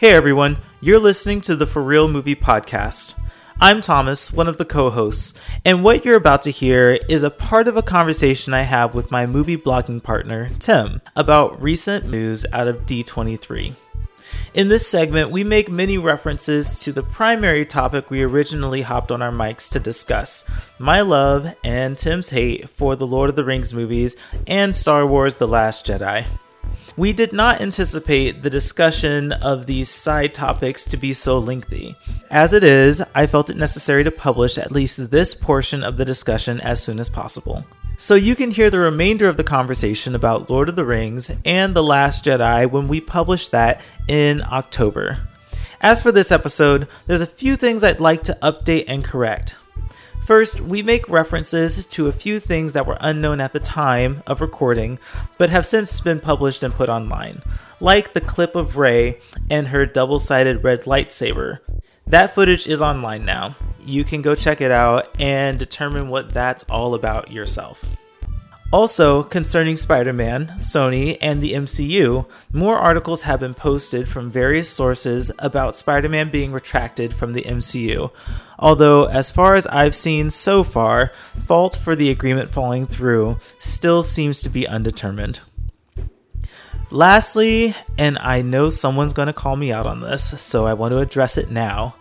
Hey everyone, you're listening to the For Real Movie Podcast. I'm Thomas, one of the co hosts, and what you're about to hear is a part of a conversation I have with my movie blogging partner, Tim, about recent news out of D23. In this segment, we make many references to the primary topic we originally hopped on our mics to discuss my love and Tim's hate for the Lord of the Rings movies and Star Wars The Last Jedi. We did not anticipate the discussion of these side topics to be so lengthy. As it is, I felt it necessary to publish at least this portion of the discussion as soon as possible. So you can hear the remainder of the conversation about Lord of the Rings and The Last Jedi when we publish that in October. As for this episode, there's a few things I'd like to update and correct. First, we make references to a few things that were unknown at the time of recording, but have since been published and put online, like the clip of Rey and her double sided red lightsaber. That footage is online now. You can go check it out and determine what that's all about yourself. Also, concerning Spider Man, Sony, and the MCU, more articles have been posted from various sources about Spider Man being retracted from the MCU. Although, as far as I've seen so far, fault for the agreement falling through still seems to be undetermined. Lastly, and I know someone's going to call me out on this, so I want to address it now.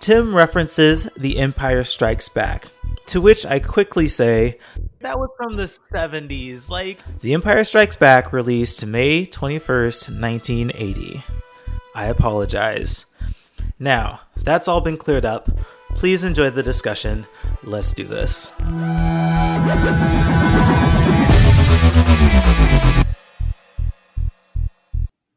Tim references The Empire Strikes Back, to which I quickly say, that was from the 70s. Like, The Empire Strikes Back released May 21st, 1980. I apologize. Now, that's all been cleared up. Please enjoy the discussion. Let's do this.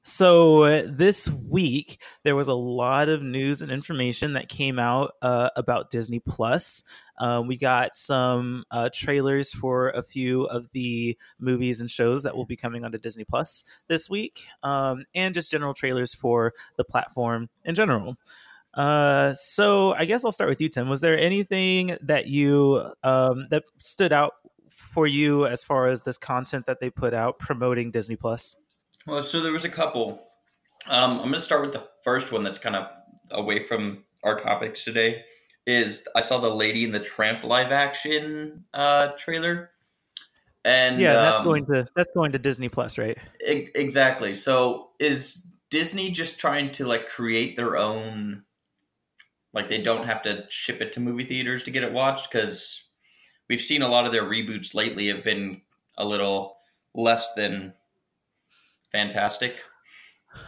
So, uh, this week, there was a lot of news and information that came out uh, about Disney Plus. Um, we got some uh, trailers for a few of the movies and shows that will be coming onto Disney Plus this week, um, and just general trailers for the platform in general. Uh, so I guess I'll start with you, Tim. Was there anything that you um, that stood out for you as far as this content that they put out promoting Disney Plus? Well, so there was a couple. Um, I'm going to start with the first one that's kind of away from our topics today is I saw the Lady and the Tramp live action uh, trailer. And yeah, that's um, going to that's going to Disney Plus, right? E- exactly. So is Disney just trying to like create their own like they don't have to ship it to movie theaters to get it watched cuz we've seen a lot of their reboots lately have been a little less than fantastic.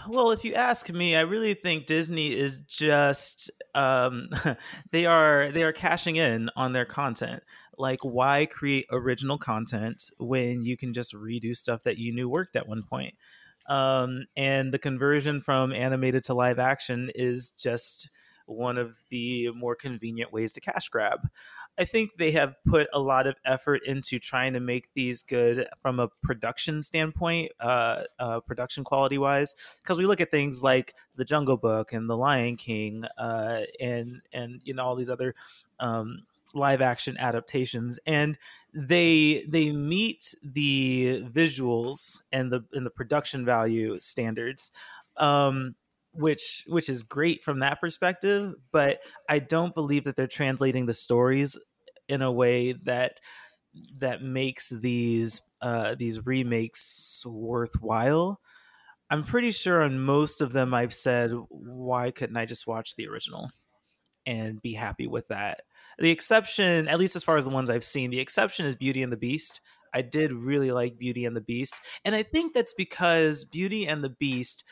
Well, if you ask me, I really think Disney is just um, they are they are cashing in on their content. Like, why create original content when you can just redo stuff that you knew worked at one point? Um, and the conversion from animated to live action is just one of the more convenient ways to cash grab. I think they have put a lot of effort into trying to make these good from a production standpoint, uh, uh, production quality wise. Because we look at things like The Jungle Book and The Lion King, uh, and and you know all these other um, live action adaptations, and they they meet the visuals and the and the production value standards. Um, which which is great from that perspective but i don't believe that they're translating the stories in a way that that makes these uh, these remakes worthwhile. I'm pretty sure on most of them I've said, why couldn't I just watch the original and be happy with that? The exception, at least as far as the ones I've seen, the exception is Beauty and the Beast. I did really like Beauty and the Beast, and I think that's because Beauty and the Beast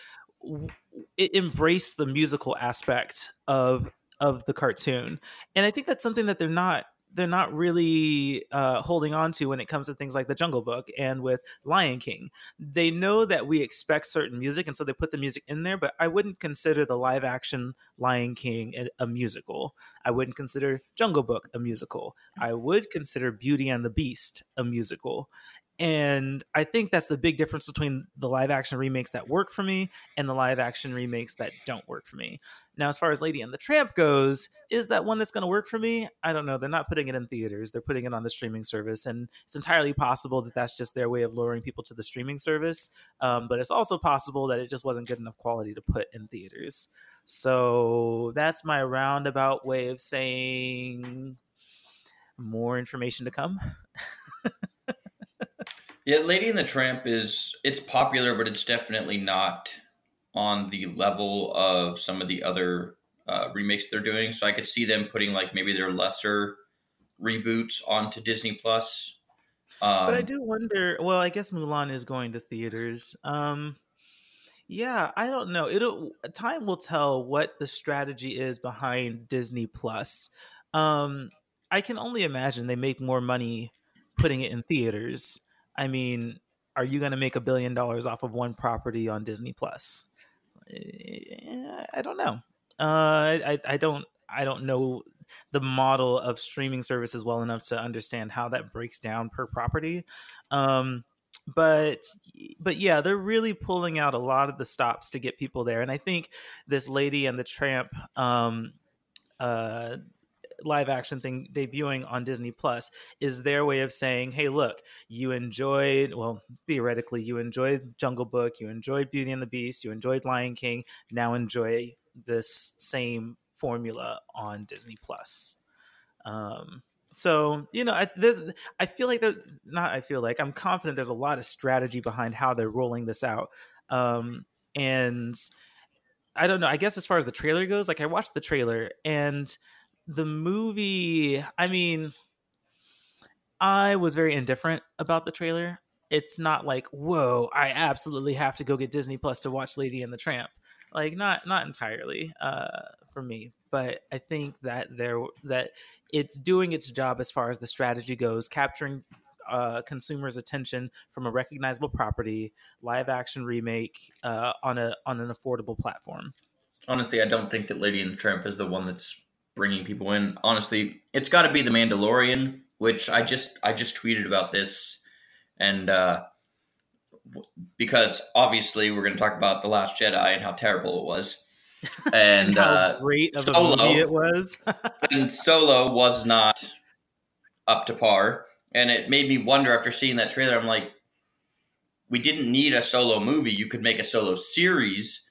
it embraced the musical aspect of of the cartoon, and I think that's something that they're not they're not really uh, holding on to when it comes to things like the Jungle Book and with Lion King. They know that we expect certain music, and so they put the music in there. But I wouldn't consider the live action Lion King a, a musical. I wouldn't consider Jungle Book a musical. I would consider Beauty and the Beast a musical. And I think that's the big difference between the live action remakes that work for me and the live action remakes that don't work for me. Now, as far as Lady and the Tramp goes, is that one that's going to work for me? I don't know. They're not putting it in theaters, they're putting it on the streaming service. And it's entirely possible that that's just their way of luring people to the streaming service. Um, but it's also possible that it just wasn't good enough quality to put in theaters. So that's my roundabout way of saying more information to come. Yeah, Lady and the Tramp is it's popular, but it's definitely not on the level of some of the other uh, remakes they're doing. So I could see them putting like maybe their lesser reboots onto Disney Plus. Um, but I do wonder. Well, I guess Mulan is going to theaters. Um, yeah, I don't know. It'll time will tell what the strategy is behind Disney Plus. Um, I can only imagine they make more money putting it in theaters I mean, are you going to make a billion dollars off of one property on Disney Plus? Eh, I don't know. Uh, I, I don't I don't know the model of streaming services well enough to understand how that breaks down per property. Um, but but yeah, they're really pulling out a lot of the stops to get people there, and I think this Lady and the Tramp um, uh, live action thing debuting on Disney Plus is their way of saying, "Hey, look, you enjoyed well, theoretically, you enjoyed Jungle Book, you enjoyed Beauty and the Beast, you enjoyed Lion King. Now enjoy this same formula on Disney Plus." Um, so you know, I, I feel like that. Not I feel like I'm confident. There's a lot of strategy behind how they're rolling this out, um, and. I don't know. I guess as far as the trailer goes, like I watched the trailer and the movie, I mean, I was very indifferent about the trailer. It's not like, whoa, I absolutely have to go get Disney Plus to watch Lady and the Tramp. Like, not not entirely uh, for me, but I think that there that it's doing its job as far as the strategy goes, capturing uh, consumers' attention from a recognizable property, live action remake uh, on a on an affordable platform. Honestly, I don't think that Lady and the Tramp is the one that's bringing people in. Honestly, it's got to be the Mandalorian, which I just I just tweeted about this, and uh, because obviously we're going to talk about the Last Jedi and how terrible it was, and, and how uh, great of Solo, a movie it was. and Solo was not up to par, and it made me wonder after seeing that trailer. I'm like, we didn't need a solo movie. You could make a solo series.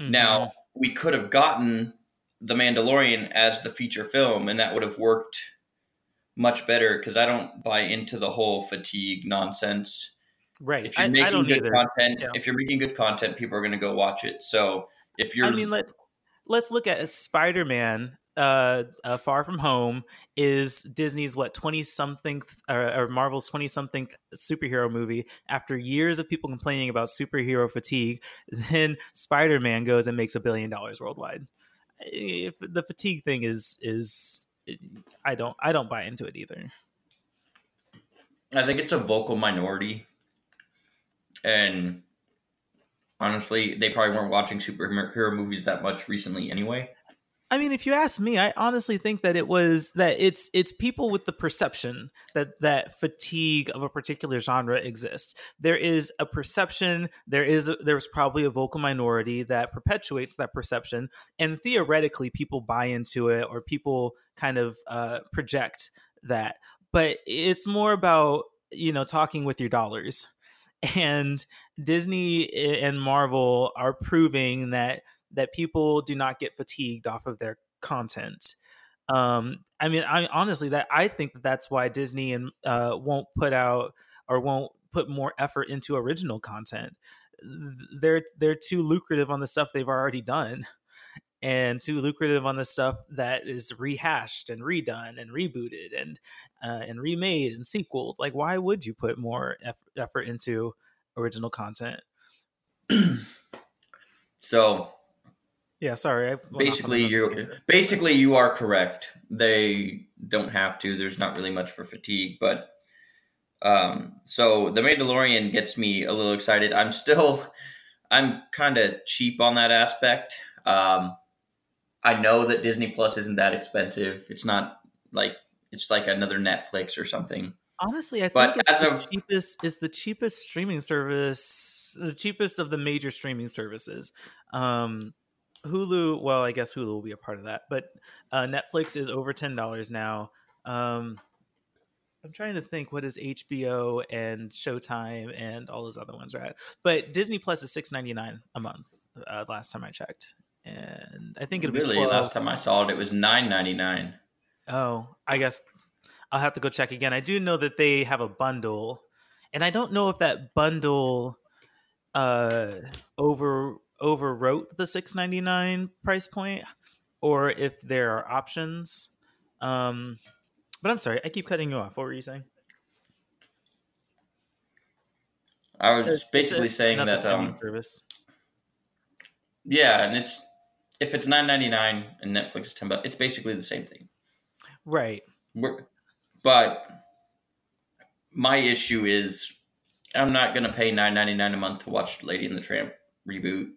Mm-hmm. Now we could have gotten the Mandalorian as the feature film, and that would have worked much better because I don't buy into the whole fatigue nonsense. Right. If you're making good either. content, yeah. if you're making good content, people are going to go watch it. So if you're, I mean, let let's look at a Spider Man. Uh, uh, Far From Home is Disney's what twenty something or, or Marvel's twenty something superhero movie. After years of people complaining about superhero fatigue, then Spider Man goes and makes a billion dollars worldwide if the fatigue thing is is I don't I don't buy into it either. I think it's a vocal minority, and honestly, they probably weren't watching superhero movies that much recently anyway. I mean, if you ask me, I honestly think that it was that it's it's people with the perception that that fatigue of a particular genre exists. There is a perception. There is a, there's probably a vocal minority that perpetuates that perception, and theoretically, people buy into it or people kind of uh, project that. But it's more about you know talking with your dollars, and Disney and Marvel are proving that that people do not get fatigued off of their content. Um, I mean, I honestly that I think that that's why Disney and uh, won't put out or won't put more effort into original content. They're they're too lucrative on the stuff they've already done, and too lucrative on the stuff that is rehashed and redone and rebooted and uh, and remade and sequeled. Like, why would you put more effort into original content? so yeah, sorry. basically, you're basically you are correct. They don't have to. There's not really much for fatigue, but um, so the Mandalorian gets me a little excited. I'm still, I'm kind of cheap on that aspect. Um, I know that Disney Plus isn't that expensive. It's not like it's like another Netflix or something. Honestly, I But think it's as the of- cheapest. Is the cheapest streaming service, the cheapest of the major streaming services. Um, Hulu. Well, I guess Hulu will be a part of that, but uh, Netflix is over ten dollars now. Um, I'm trying to think what is HBO and Showtime and all those other ones are at. But Disney Plus is six ninety nine a month. Uh, last time I checked, and I think it'll really, be twelve. last time I saw it, it was nine ninety nine. Oh, I guess I'll have to go check again. I do know that they have a bundle, and I don't know if that bundle uh over overwrote the 6.99 price point or if there are options. Um but I'm sorry, I keep cutting you off. What were you saying? I was It's- basically it's saying that, um, service. yeah, and it's if it's nine ninety nine and Netflix is ten bucks, it's basically the same thing. Right. We're, but my issue is I'm not going to pay nine ninety nine a month to watch Lady and the Tramp reboot,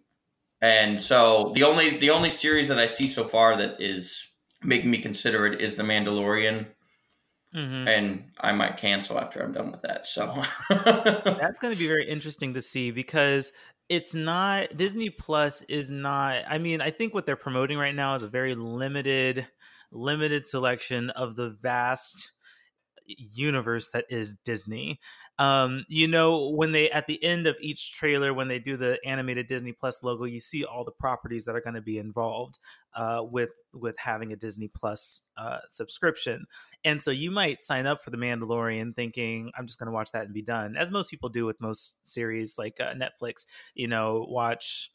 and so the only the only series that I see so far that is making me consider it is The Mandalorian, hmm and I might cancel after I'm done with that. So That's going to be very interesting to see because it's not Disney Plus is not I mean, I think what they're promoting right now is a very limited limited selection of the vast universe that is Disney. Um, you know, when they at the end of each trailer, when they do the animated Disney Plus logo, you see all the properties that are going to be involved uh, with with having a Disney Plus uh, subscription. And so you might sign up for The Mandalorian thinking, I'm just going to watch that and be done, as most people do with most series like uh, Netflix. You know, watch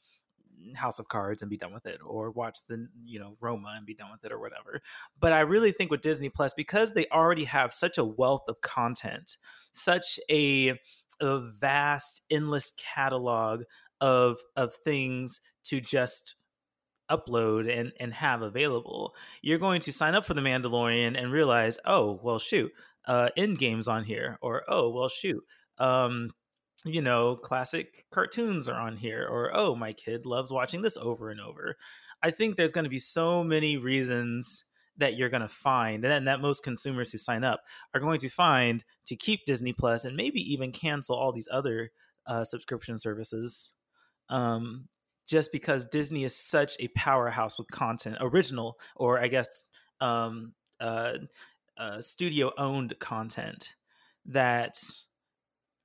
House of Cards and be done with it, or watch the you know Roma and be done with it, or whatever. But I really think with Disney Plus, because they already have such a wealth of content, such a, a vast, endless catalog of of things to just upload and and have available, you're going to sign up for the Mandalorian and realize, oh well, shoot, uh, Endgame's on here, or oh well, shoot. Um, you know, classic cartoons are on here, or oh, my kid loves watching this over and over. I think there's going to be so many reasons that you're going to find, and that most consumers who sign up are going to find to keep Disney Plus and maybe even cancel all these other uh, subscription services. Um, just because Disney is such a powerhouse with content, original, or I guess um, uh, uh, studio owned content that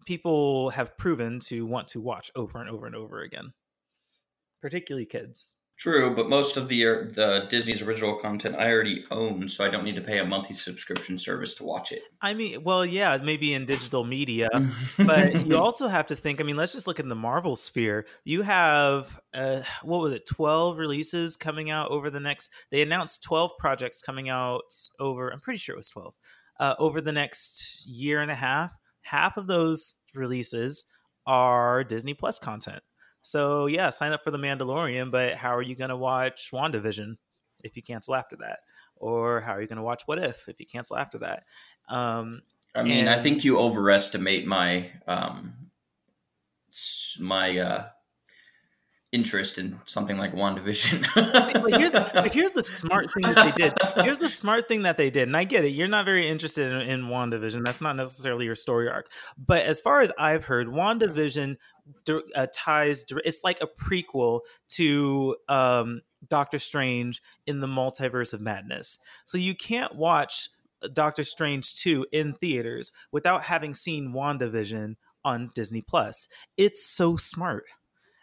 people have proven to want to watch over and over and over again, particularly kids. True, but most of the the Disney's original content I already own, so I don't need to pay a monthly subscription service to watch it. I mean, well, yeah, maybe in digital media, but you also have to think. I mean, let's just look in the Marvel sphere. You have uh, what was it, twelve releases coming out over the next. They announced twelve projects coming out over. I'm pretty sure it was twelve uh, over the next year and a half. Half of those releases are Disney Plus content. So yeah, sign up for the Mandalorian, but how are you going to watch WandaVision if you cancel after that? Or how are you going to watch What If if you cancel after that? Um, I mean, I think you overestimate my um my uh interest in something like WandaVision. but here's the, but here's the smart thing that they did. Here's the smart thing that they did, and I get it. You're not very interested in, in WandaVision. That's not necessarily your story arc. But as far as I've heard, WandaVision uh, ties. It's like a prequel to um, Doctor Strange in the Multiverse of Madness. So you can't watch Doctor Strange two in theaters without having seen WandaVision on Disney Plus. It's so smart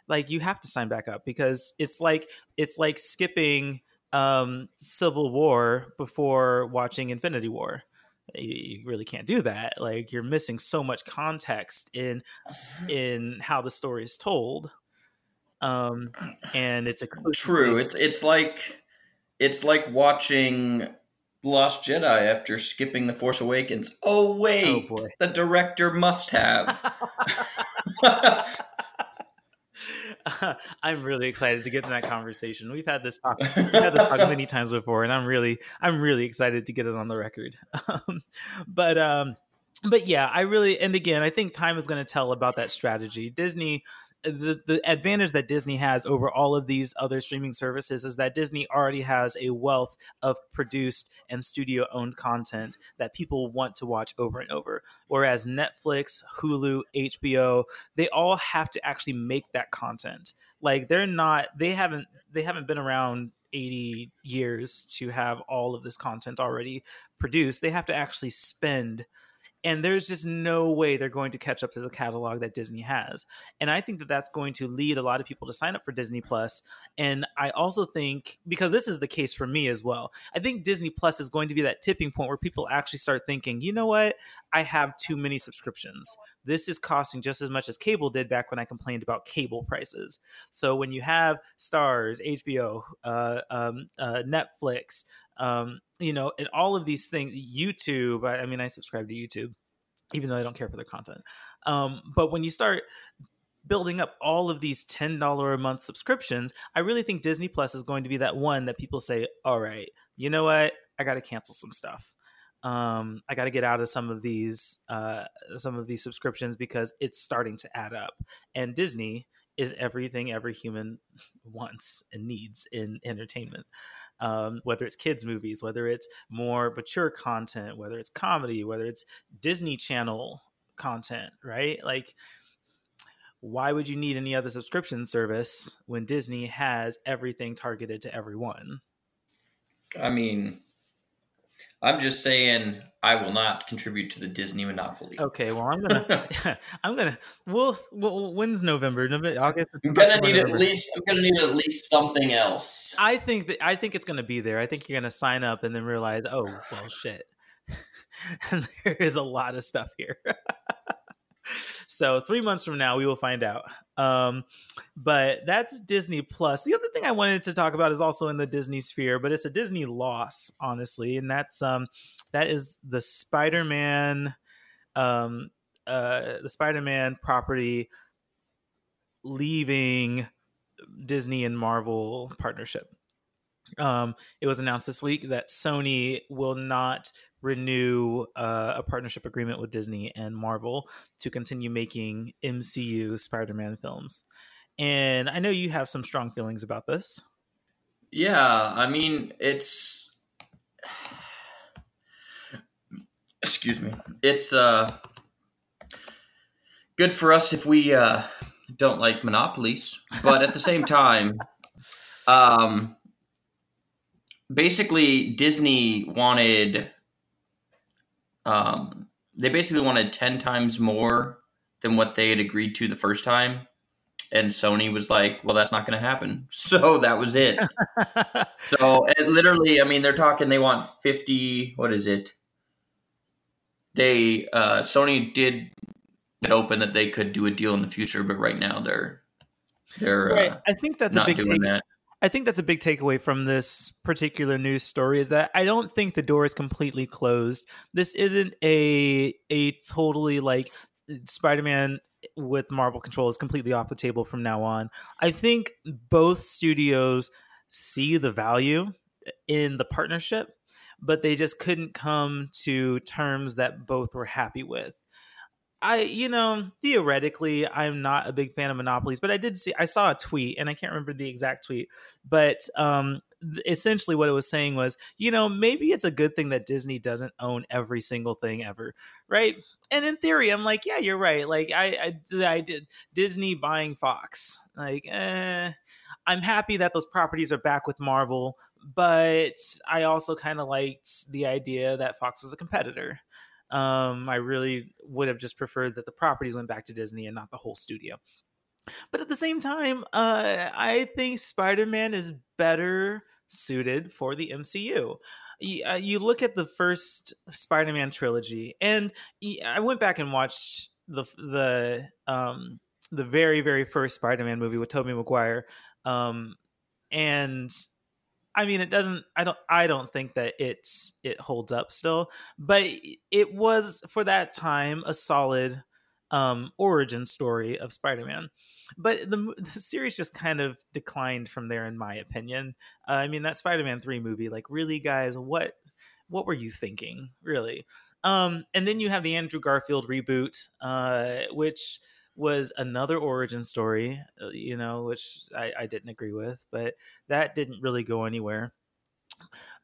like you have to sign back up because it's like it's like skipping um civil war before watching infinity war you, you really can't do that like you're missing so much context in in how the story is told um and it's a True. It's it's like it's like watching Lost Jedi after skipping The Force Awakens. Oh wait, boy. the director must have. I'm really excited to get in that conversation. We've had this talk, we've had this talk many times before, and I'm really, I'm really excited to get it on the record. Um, but, um, but yeah, I really, and again, I think time is going to tell about that strategy. Disney, the, the advantage that Disney has over all of these other streaming services is that Disney already has a wealth of produced and studio owned content that people want to watch over and over. Whereas Netflix, Hulu, HBO, they all have to actually make that content. Like they're not they haven't they haven't been around 80 years to have all of this content already produced. They have to actually spend and there's just no way they're going to catch up to the catalog that Disney has. And I think that that's going to lead a lot of people to sign up for Disney Plus. And I also think because this is the case for me as well. I think Disney Plus is going to be that tipping point where people actually start thinking, "You know what? I have too many subscriptions." This is costing just as much as cable did back when I complained about cable prices. So when you have Starz, HBO, uh, um, uh, Netflix, um, you know, and all of these things, YouTube. I, I, mean, I subscribe to YouTube, even though I don't care for their content. Um, but when you start building up all of these ten dollar a month subscriptions, I really think Disney Plus is going to be that one that people say, "All right, you know what? I got to cancel some stuff." Um, I got to get out of some of these uh, some of these subscriptions because it's starting to add up. And Disney is everything every human wants and needs in entertainment um, whether it's kids movies, whether it's more mature content, whether it's comedy, whether it's Disney Channel content, right? Like, why would you need any other subscription service when Disney has everything targeted to everyone? I mean, I'm just saying I will not contribute to the Disney monopoly. Okay, well I'm gonna I'm gonna well, well when's November? November August. I'm gonna need November. at least I'm gonna need at least something else. I think that I think it's gonna be there. I think you're gonna sign up and then realize, oh well shit. there is a lot of stuff here. so three months from now we will find out um, but that's disney plus. The other thing i wanted to talk about is also in the disney sphere but it's a disney loss honestly and that's um that is the spider-man um uh the spider-man property leaving disney and marvel partnership. Um, it was announced this week that Sony will not renew uh, a partnership agreement with Disney and Marvel to continue making MCU Spider Man films. And I know you have some strong feelings about this. Yeah, I mean, it's. Excuse me. It's uh, good for us if we uh, don't like monopolies, but at the same time, um, basically Disney wanted um, they basically wanted 10 times more than what they had agreed to the first time. And Sony was like, well, that's not going to happen. So that was it. so it literally, I mean, they're talking, they want 50, what is it? They, uh, Sony did it open that they could do a deal in the future, but right now they're, they're, right. uh, I think that's a big take. That. I think that's a big takeaway from this particular news story is that I don't think the door is completely closed. This isn't a a totally like Spider-Man with Marvel control is completely off the table from now on. I think both studios see the value in the partnership, but they just couldn't come to terms that both were happy with. I, you know, theoretically, I'm not a big fan of monopolies, but I did see, I saw a tweet, and I can't remember the exact tweet, but um, essentially what it was saying was, you know, maybe it's a good thing that Disney doesn't own every single thing ever, right? And in theory, I'm like, yeah, you're right. Like, I, I, I did Disney buying Fox, like, eh. I'm happy that those properties are back with Marvel, but I also kind of liked the idea that Fox was a competitor. Um, I really would have just preferred that the properties went back to Disney and not the whole studio. But at the same time, uh, I think Spider Man is better suited for the MCU. You, uh, you look at the first Spider Man trilogy, and I went back and watched the the um, the very very first Spider Man movie with Tobey Maguire, um, and I mean, it doesn't. I don't. I don't think that it's it holds up still, but it was for that time a solid um, origin story of Spider-Man. But the, the series just kind of declined from there, in my opinion. Uh, I mean, that Spider-Man three movie, like, really, guys, what what were you thinking, really? Um, and then you have the Andrew Garfield reboot, uh, which was another origin story, uh, you know, which I, I didn't agree with, but that didn't really go anywhere.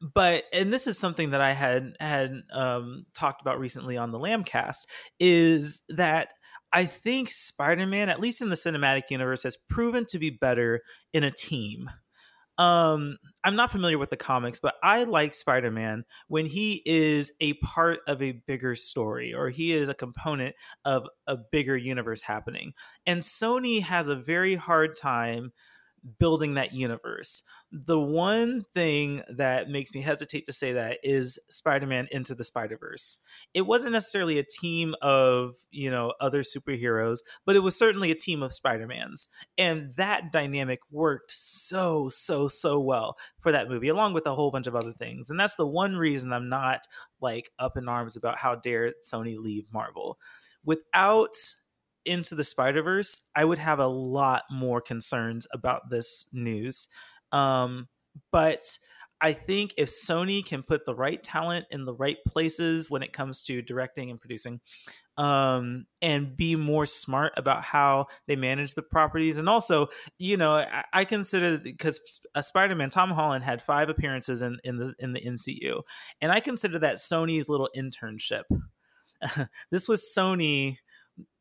But and this is something that I had had um, talked about recently on the Lambcast is that I think Spider-Man, at least in the cinematic universe, has proven to be better in a team um i'm not familiar with the comics but i like spider-man when he is a part of a bigger story or he is a component of a bigger universe happening. And sony has a very hard time building that universe the one thing that makes me hesitate to say that is Spider-Man into the Spider-Verse. It wasn't necessarily a team of, you know, other superheroes, but it was certainly a team of Spider-Mans. And that dynamic worked so so so well for that movie along with a whole bunch of other things. And that's the one reason I'm not like up in arms about how dare Sony leave Marvel. Without into the Spider Verse, I would have a lot more concerns about this news. Um, but I think if Sony can put the right talent in the right places when it comes to directing and producing, um, and be more smart about how they manage the properties, and also, you know, I, I consider because a Spider-Man, Tom Holland had five appearances in in the in the MCU, and I consider that Sony's little internship. this was Sony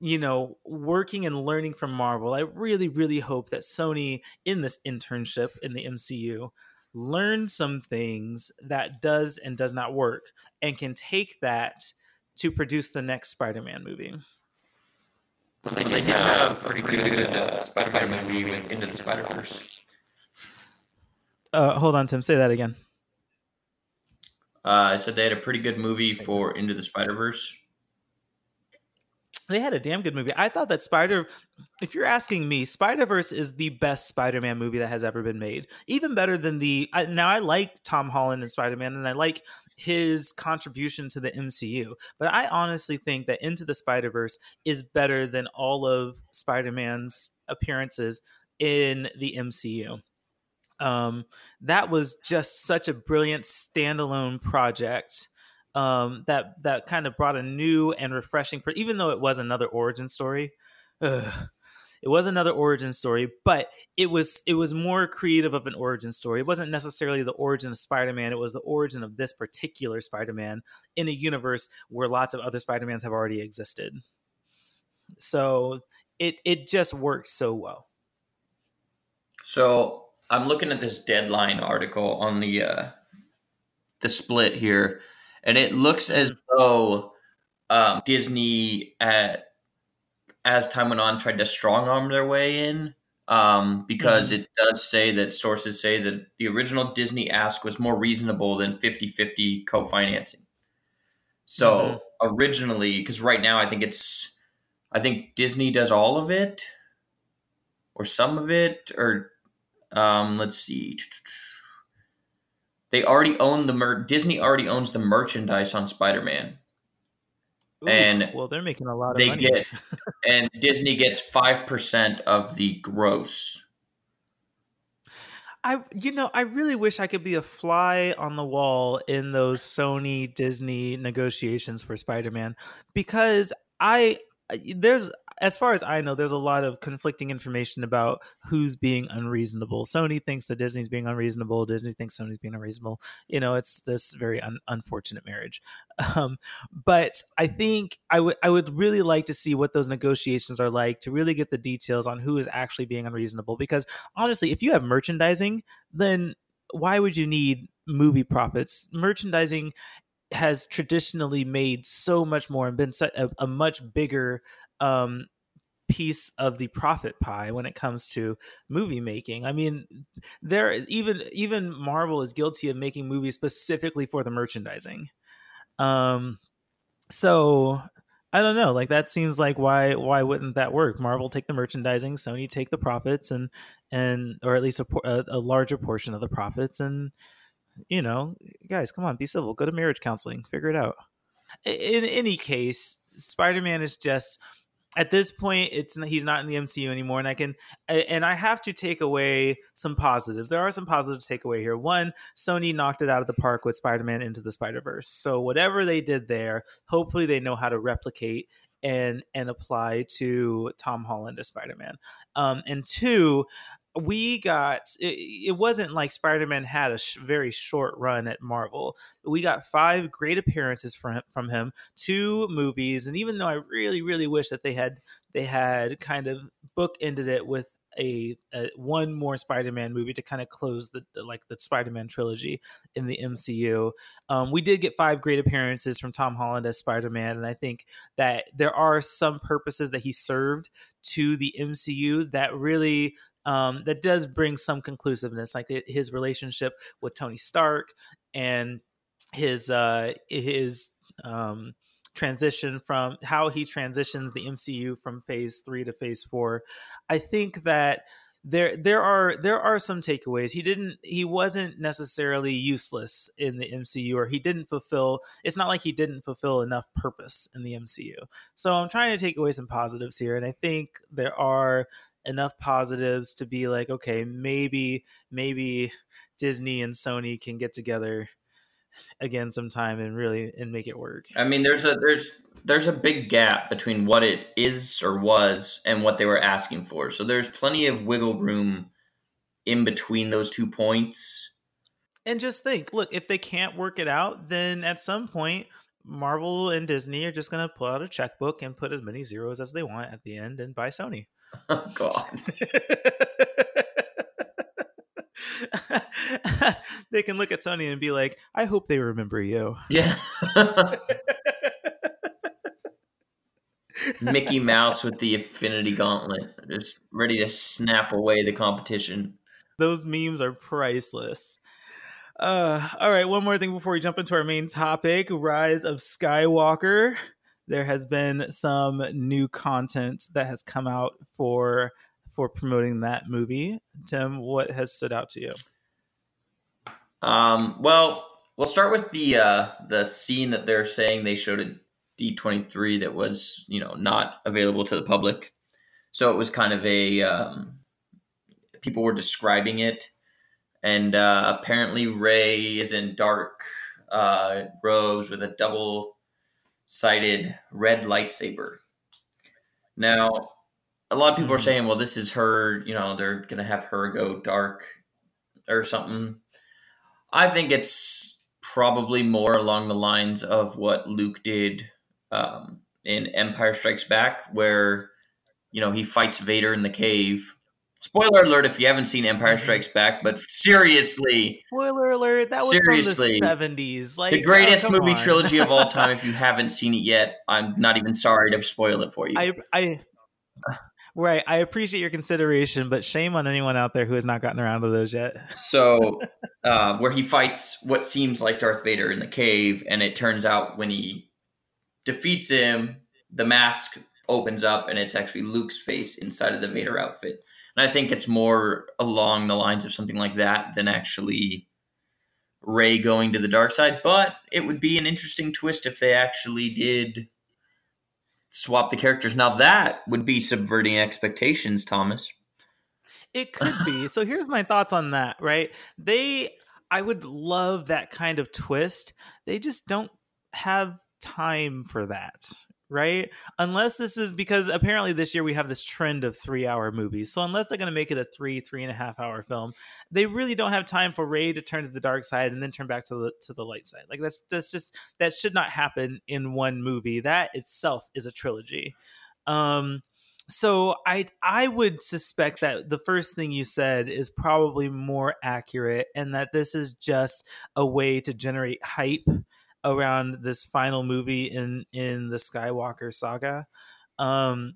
you know, working and learning from Marvel, I really, really hope that Sony in this internship in the MCU learned some things that does and does not work and can take that to produce the next Spider-Man movie. Well, they, they have a pretty good uh, Spider-Man movie with Into the Spider-Verse. Uh, hold on, Tim. Say that again. Uh, I said they had a pretty good movie for Into the Spider-Verse they had a damn good movie. I thought that Spider, if you're asking me, Spider Verse is the best Spider Man movie that has ever been made. Even better than the. I, now I like Tom Holland and Spider Man, and I like his contribution to the MCU. But I honestly think that Into the Spider Verse is better than all of Spider Man's appearances in the MCU. Um, that was just such a brilliant standalone project um, that that kind of brought a new and refreshing, even though it was another origin story. Ugh, it was another origin story, but it was it was more creative of an origin story. It wasn't necessarily the origin of Spider-Man; it was the origin of this particular Spider-Man in a universe where lots of other Spider-Mans have already existed. So it it just works so well. So I'm looking at this deadline article on the uh, the split here and it looks as though um, Disney, at, as time went on, tried to strong arm their way in um, because mm-hmm. it does say that sources say that the original Disney ask was more reasonable than 50 50 co financing. So mm-hmm. originally, because right now I think it's, I think Disney does all of it or some of it, or um, let's see they already own the mer- Disney already owns the merchandise on Spider Man. And well, they're making a lot of they money. get, and Disney gets five percent of the gross. I, you know, I really wish I could be a fly on the wall in those Sony Disney negotiations for Spider Man because I, there's as far as I know, there's a lot of conflicting information about who's being unreasonable. Sony thinks that Disney's being unreasonable. Disney thinks Sony's being unreasonable. You know, it's this very un- unfortunate marriage. Um, but I think I would I would really like to see what those negotiations are like to really get the details on who is actually being unreasonable. Because honestly, if you have merchandising, then why would you need movie profits? Merchandising has traditionally made so much more and been a, a much bigger um, piece of the profit pie when it comes to movie making. I mean, there even even Marvel is guilty of making movies specifically for the merchandising. Um, so I don't know. Like that seems like why why wouldn't that work? Marvel take the merchandising, Sony take the profits, and and or at least a, a, a larger portion of the profits, and you know, guys, come on, be civil. Go to marriage counseling, figure it out. In, in any case, Spider Man is just at this point it's he's not in the MCU anymore and I can and I have to take away some positives. There are some positives to take away here. One, Sony knocked it out of the park with Spider-Man into the Spider-Verse. So whatever they did there, hopefully they know how to replicate and and apply to Tom Holland as Spider-Man. Um, and two, we got it, it wasn't like spider-man had a sh- very short run at marvel we got five great appearances from from him two movies and even though i really really wish that they had they had kind of bookended it with a, a, one more Spider-Man movie to kind of close the, the, like the Spider-Man trilogy in the MCU. Um, we did get five great appearances from Tom Holland as Spider-Man, and I think that there are some purposes that he served to the MCU that really um, that does bring some conclusiveness, like his relationship with Tony Stark and his uh, his um, transition from how he transitions the MCU from Phase Three to Phase Four. I think that there there are there are some takeaways he didn't he wasn't necessarily useless in the mcu or he didn't fulfill it's not like he didn't fulfill enough purpose in the mcu so i'm trying to take away some positives here and i think there are enough positives to be like, okay, maybe maybe Disney and Sony can get together again sometime and really and make it work. I mean, there's a there's there's a big gap between what it is or was and what they were asking for. So there's plenty of wiggle room in between those two points. And just think, look, if they can't work it out, then at some point Marvel and Disney are just going to pull out a checkbook and put as many zeros as they want at the end and buy Sony. Oh God. they can look at Sony and be like, "I hope they remember you." Yeah. Mickey Mouse with the Infinity Gauntlet, just ready to snap away the competition. Those memes are priceless. Uh, all right, one more thing before we jump into our main topic: Rise of Skywalker there has been some new content that has come out for for promoting that movie. Tim, what has stood out to you? Um, well, we'll start with the uh, the scene that they're saying they showed at D twenty three that was you know not available to the public. So it was kind of a um, people were describing it, and uh, apparently Rey is in dark uh, robes with a double sided red lightsaber. Now, a lot of people are hmm. saying, well, this is her, you know, they're going to have her go dark or something. I think it's probably more along the lines of what Luke did um, in Empire Strikes Back, where, you know, he fights Vader in the cave Spoiler alert if you haven't seen Empire mm-hmm. Strikes Back, but seriously. Spoiler alert, that was seriously, from the 70s. Like the greatest oh, movie on. trilogy of all time. If you haven't seen it yet, I'm not even sorry to spoil it for you. I I Right. I appreciate your consideration, but shame on anyone out there who has not gotten around to those yet. So, uh, where he fights what seems like Darth Vader in the cave, and it turns out when he defeats him, the mask opens up and it's actually Luke's face inside of the Vader outfit. And I think it's more along the lines of something like that than actually Rey going to the dark side. But it would be an interesting twist if they actually did swap the characters. Now that would be subverting expectations, Thomas. It could be. so here's my thoughts on that, right? They I would love that kind of twist. They just don't have time for that, right? Unless this is because apparently this year we have this trend of three hour movies. So unless they're going to make it a three, three and a half hour film, they really don't have time for Rey to turn to the dark side and then turn back to the to the light side. Like that's that's just that should not happen in one movie. That itself is a trilogy. Um, so I I would suspect that the first thing you said is probably more accurate, and that this is just a way to generate hype around this final movie in in the Skywalker saga. Um,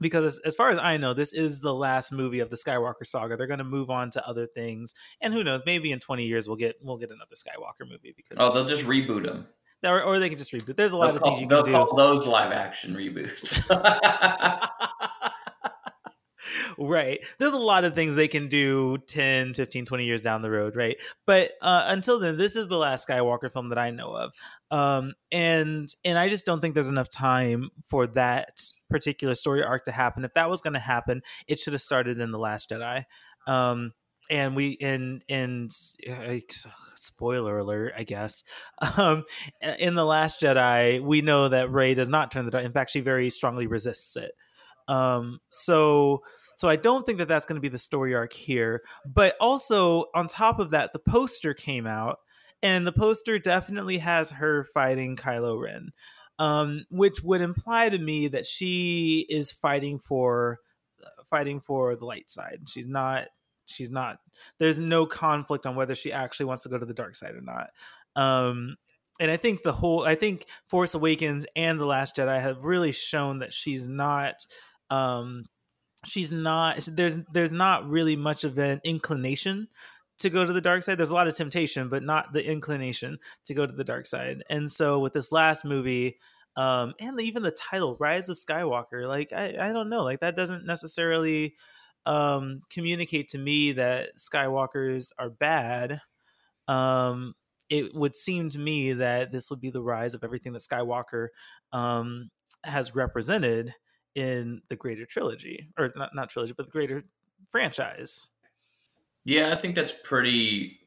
because as, as, far as I know, this is the last movie of the Skywalker saga. They're going to move on to other things, and who knows? Maybe in twenty years we'll get we'll get another Skywalker movie. Because oh, they'll just reboot them, or, or they can just reboot. There's a lot they'll of call, things you can do. those live action reboots. right there's a lot of things they can do 10 15 20 years down the road right but uh, until then this is the last skywalker film that i know of um, and and i just don't think there's enough time for that particular story arc to happen if that was going to happen it should have started in the last jedi um, and we and and uh, spoiler alert, I guess. Um, in the Last Jedi, we know that Rey does not turn the dark. In fact, she very strongly resists it. Um, so so I don't think that that's going to be the story arc here. But also on top of that, the poster came out, and the poster definitely has her fighting Kylo Ren, um, which would imply to me that she is fighting for fighting for the light side. She's not. She's not. There's no conflict on whether she actually wants to go to the dark side or not. Um, and I think the whole. I think Force Awakens and the Last Jedi have really shown that she's not. Um, she's not. There's there's not really much of an inclination to go to the dark side. There's a lot of temptation, but not the inclination to go to the dark side. And so with this last movie, um, and even the title, Rise of Skywalker, like I, I don't know, like that doesn't necessarily um, communicate to me that Skywalkers are bad. Um, it would seem to me that this would be the rise of everything that Skywalker um, has represented in the greater trilogy, or not not trilogy, but the greater franchise. Yeah, I think that's pretty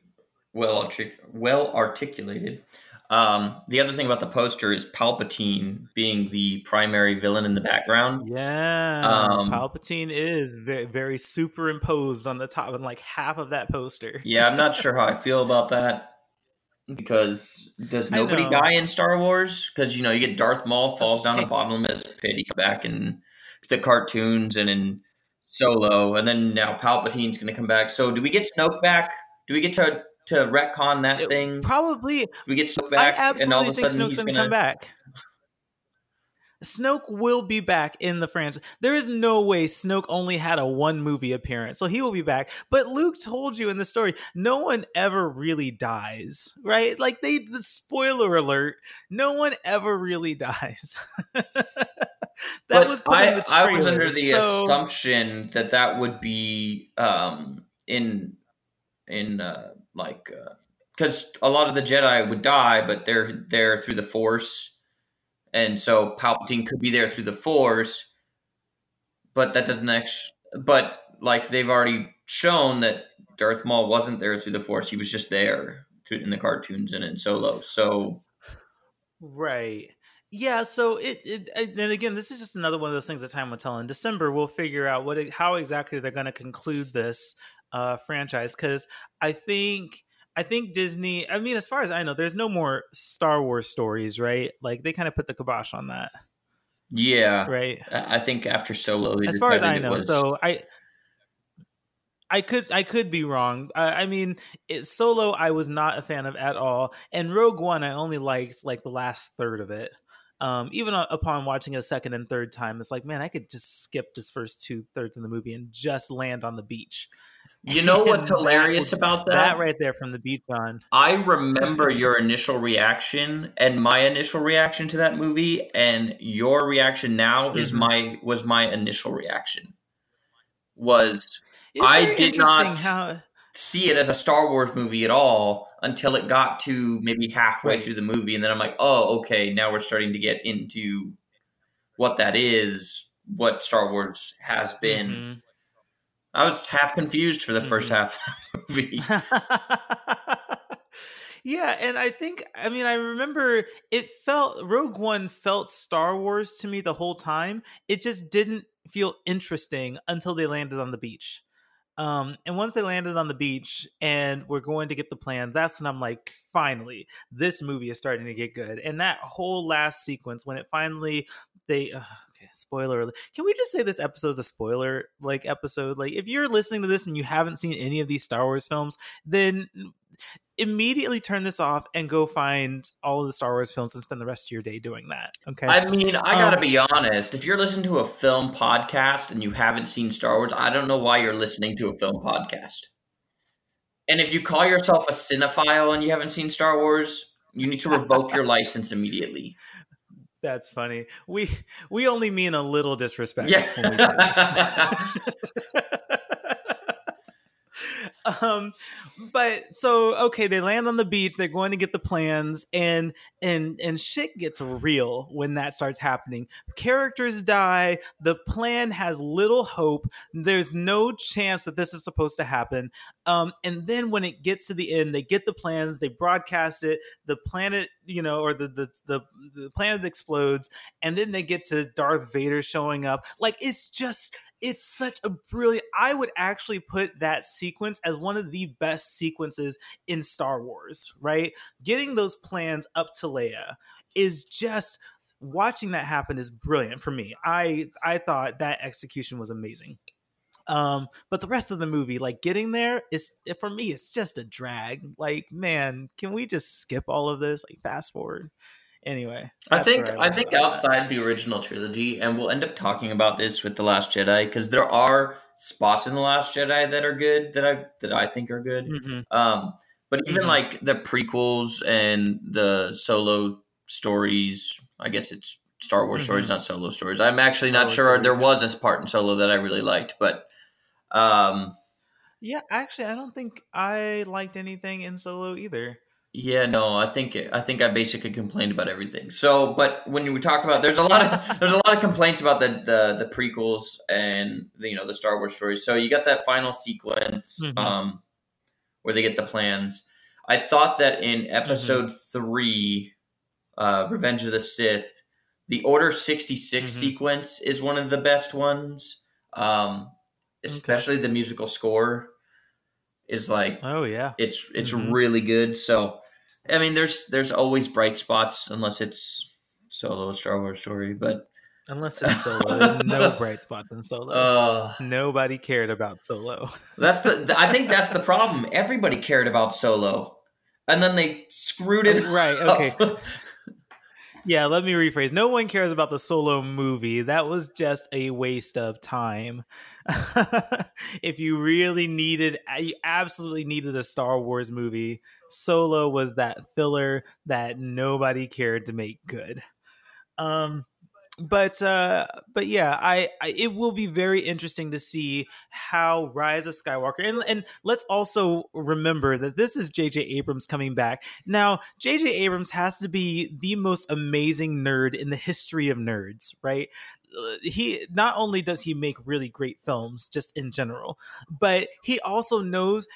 well artic- well articulated. Um, the other thing about the poster is Palpatine being the primary villain in the background. Yeah, um, Palpatine is very, very superimposed on the top and like half of that poster. yeah, I'm not sure how I feel about that because does nobody die in Star Wars? Because you know you get Darth Maul falls down a bottomless pit, he's back in the cartoons and in Solo, and then now Palpatine's going to come back. So do we get Snoke back? Do we get to to retcon that it, thing? Probably. We get Snoke back, I absolutely and all of a think sudden Snoke's going to come back. Snoke will be back in the franchise. There is no way Snoke only had a one movie appearance, so he will be back. But Luke told you in the story, no one ever really dies, right? Like they, the spoiler alert, no one ever really dies. that but was I, I was under the so... assumption that that would be um, in in uh, like because uh, a lot of the Jedi would die, but they're there through the Force, and so Palpatine could be there through the Force, but that doesn't actually. But like they've already shown that Darth Maul wasn't there through the Force; he was just there in the cartoons and in Solo. So, right. Yeah, so it, it and again, this is just another one of those things that time will tell. In December, we'll figure out what how exactly they're going to conclude this uh, franchise because I think I think Disney. I mean, as far as I know, there's no more Star Wars stories, right? Like they kind of put the kibosh on that. Yeah, right. I think after Solo, as far as I know, was... so I. I could I could be wrong. I, I mean, it, Solo I was not a fan of at all, and Rogue One I only liked like the last third of it um, even upon watching it a second and third time, it's like, man, I could just skip this first two thirds of the movie and just land on the beach. You know what's hilarious that, about that? That right there from the beach on. I remember your initial reaction and my initial reaction to that movie, and your reaction now mm-hmm. is my was my initial reaction. Was I did not how... see it as a Star Wars movie at all until it got to maybe halfway right. through the movie, and then I'm like, oh, okay, now we're starting to get into what that is, what Star Wars has been. Mm-hmm. I was half confused for the mm-hmm. first half of the movie. yeah, and I think I mean I remember it felt Rogue One felt Star Wars to me the whole time. It just didn't feel interesting until they landed on the beach. Um, and once they landed on the beach and we're going to get the plan, that's when I'm like, finally, this movie is starting to get good. And that whole last sequence, when it finally they uh, spoiler. Can we just say this episode is a spoiler like episode? Like, if you're listening to this and you haven't seen any of these Star Wars films, then immediately turn this off and go find all of the Star Wars films and spend the rest of your day doing that. Okay. I mean, I gotta um, be honest. If you're listening to a film podcast and you haven't seen Star Wars, I don't know why you're listening to a film podcast. And if you call yourself a cinephile and you haven't seen Star Wars, you need to revoke your license immediately. That's funny. We we only mean a little disrespect yeah. um but so okay they land on the beach they're going to get the plans and and and shit gets real when that starts happening. Characters die the plan has little hope there's no chance that this is supposed to happen. Um and then when it gets to the end they get the plans they broadcast it the planet you know or the the the, the planet explodes and then they get to darth vader showing up. Like it's just it's such a brilliant i would actually put that sequence as one of the best sequences in star wars right? Getting those plans up to leia is just watching that happen is brilliant for me. I i thought that execution was amazing. Um but the rest of the movie like getting there is for me it's just a drag. Like man can we just skip all of this? Like fast forward anyway i think i, I think outside that. the original trilogy and we'll end up talking about this with the last jedi because there are spots in the last jedi that are good that i that i think are good mm-hmm. um but even mm-hmm. like the prequels and the solo stories i guess it's star wars mm-hmm. stories not solo stories i'm actually not sure stories, there was a part in solo that i really liked but um yeah actually i don't think i liked anything in solo either yeah, no, I think I think I basically complained about everything. So, but when we talk about, there's a lot of there's a lot of complaints about the the, the prequels and the, you know the Star Wars stories. So you got that final sequence mm-hmm. um, where they get the plans. I thought that in. Episode mm-hmm. three, uh, Revenge of the Sith, the Order sixty six mm mm-hmm. sequence is one of the best ones. Um, especially okay. the musical score is like oh yeah it's it's mm-hmm. really good so I mean, there's there's always bright spots unless it's solo Star Wars story, but unless it's solo, there's no bright spots in solo. Uh, Nobody cared about solo. that's the I think that's the problem. Everybody cared about solo, and then they screwed it. Right. Okay. Yeah, let me rephrase. No one cares about the solo movie. That was just a waste of time. if you really needed, you absolutely needed a Star Wars movie Solo was that filler that nobody cared to make good. Um, but uh, but yeah, I, I, it will be very interesting to see how Rise of Skywalker and and let's also remember that this is J.J. Abrams coming back. Now, J.J. Abrams has to be the most amazing nerd in the history of nerds, right? Uh, he not only does he make really great films just in general, but he also knows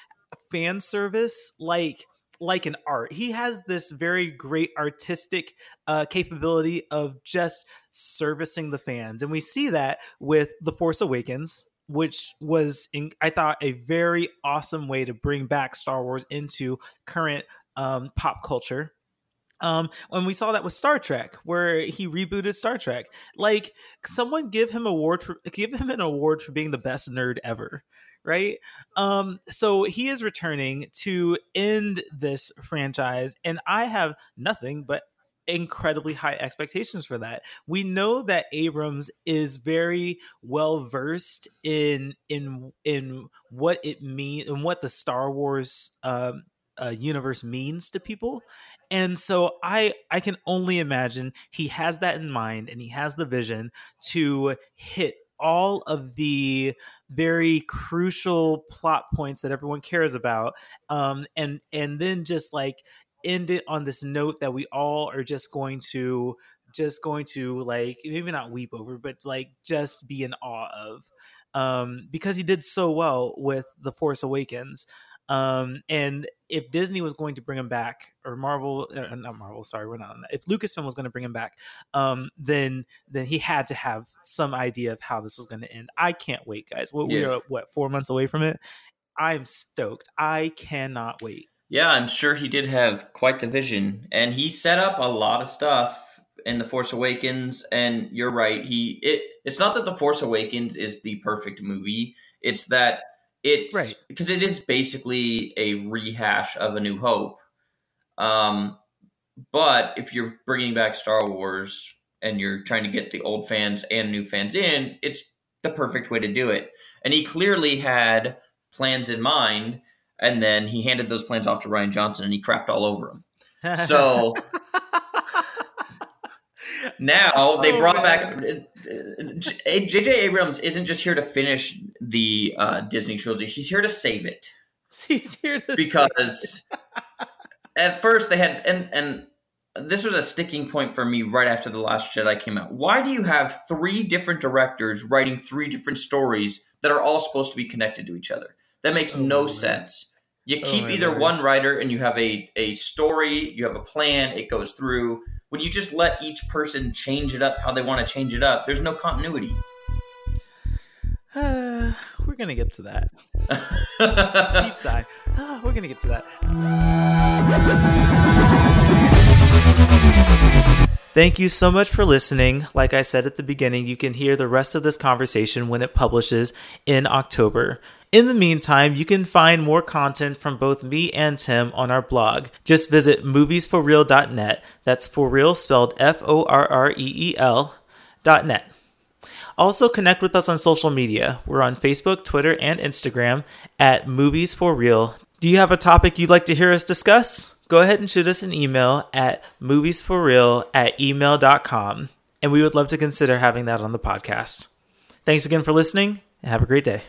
fan service like like an art. He has this very great artistic uh, capability of just servicing the fans, and we see that with The Force Awakens, which was, in, I thought, a very awesome way to bring back Star Wars into current um, pop culture. Um, when we saw that with Star Trek, where he rebooted Star Trek, like someone give him award for give him an award for being the best nerd ever right? Um, so he is returning to end this franchise, and I have nothing but incredibly high expectations for that. We know that Abrams is very well versed in in in what it means and what the Star Wars um, uh, universe means to people. And so I I can only imagine he has that in mind and he has the vision to hit all of the very crucial plot points that everyone cares about um, and and then just like end it on this note that we all are just going to just going to like maybe not weep over but like just be in awe of um, because he did so well with the force awakens um, and if Disney was going to bring him back, or Marvel, uh, not Marvel, sorry, we're not on that. If Lucasfilm was going to bring him back, um, then then he had to have some idea of how this was going to end. I can't wait, guys. What yeah. we're what four months away from it. I'm stoked. I cannot wait. Yeah, I'm sure he did have quite the vision, and he set up a lot of stuff in the Force Awakens. And you're right. He it. It's not that the Force Awakens is the perfect movie. It's that it's right because it is basically a rehash of A New Hope. Um, but if you're bringing back Star Wars and you're trying to get the old fans and new fans in, it's the perfect way to do it. And he clearly had plans in mind, and then he handed those plans off to Rian Johnson, and he crapped all over them. So now they oh, brought man. back J.J. Abrams isn't just here to finish the uh, Disney trilogy; he's here to save it. He's here to because at first they had and and this was a sticking point for me right after the last jedi came out. Why do you have three different directors writing three different stories that are all supposed to be connected to each other? That makes Oh, no my sense. You Oh, keep my either one writer and you have a, a story you have a plan it goes through when you just let each person change it up how they want to change it up there's no continuity Uh, we're gonna get to that. Deep sigh. Ah, we're gonna get to that. Thank you so much for listening. Like I said at the beginning, you can hear the rest of this conversation when it publishes in October. In the meantime, you can find more content from both me and Tim on our blog. Just visit moviesforreel.net. That's for real spelled F O R R E E L dot net. Also, connect with us on social media. We're on Facebook, Twitter, and Instagram at Movies for Reel. Do you have a topic you'd like to hear us discuss? Go ahead and shoot us an email at moviesforreel at email.com, and we would love to consider having that on the podcast. Thanks again for listening, and have a great day.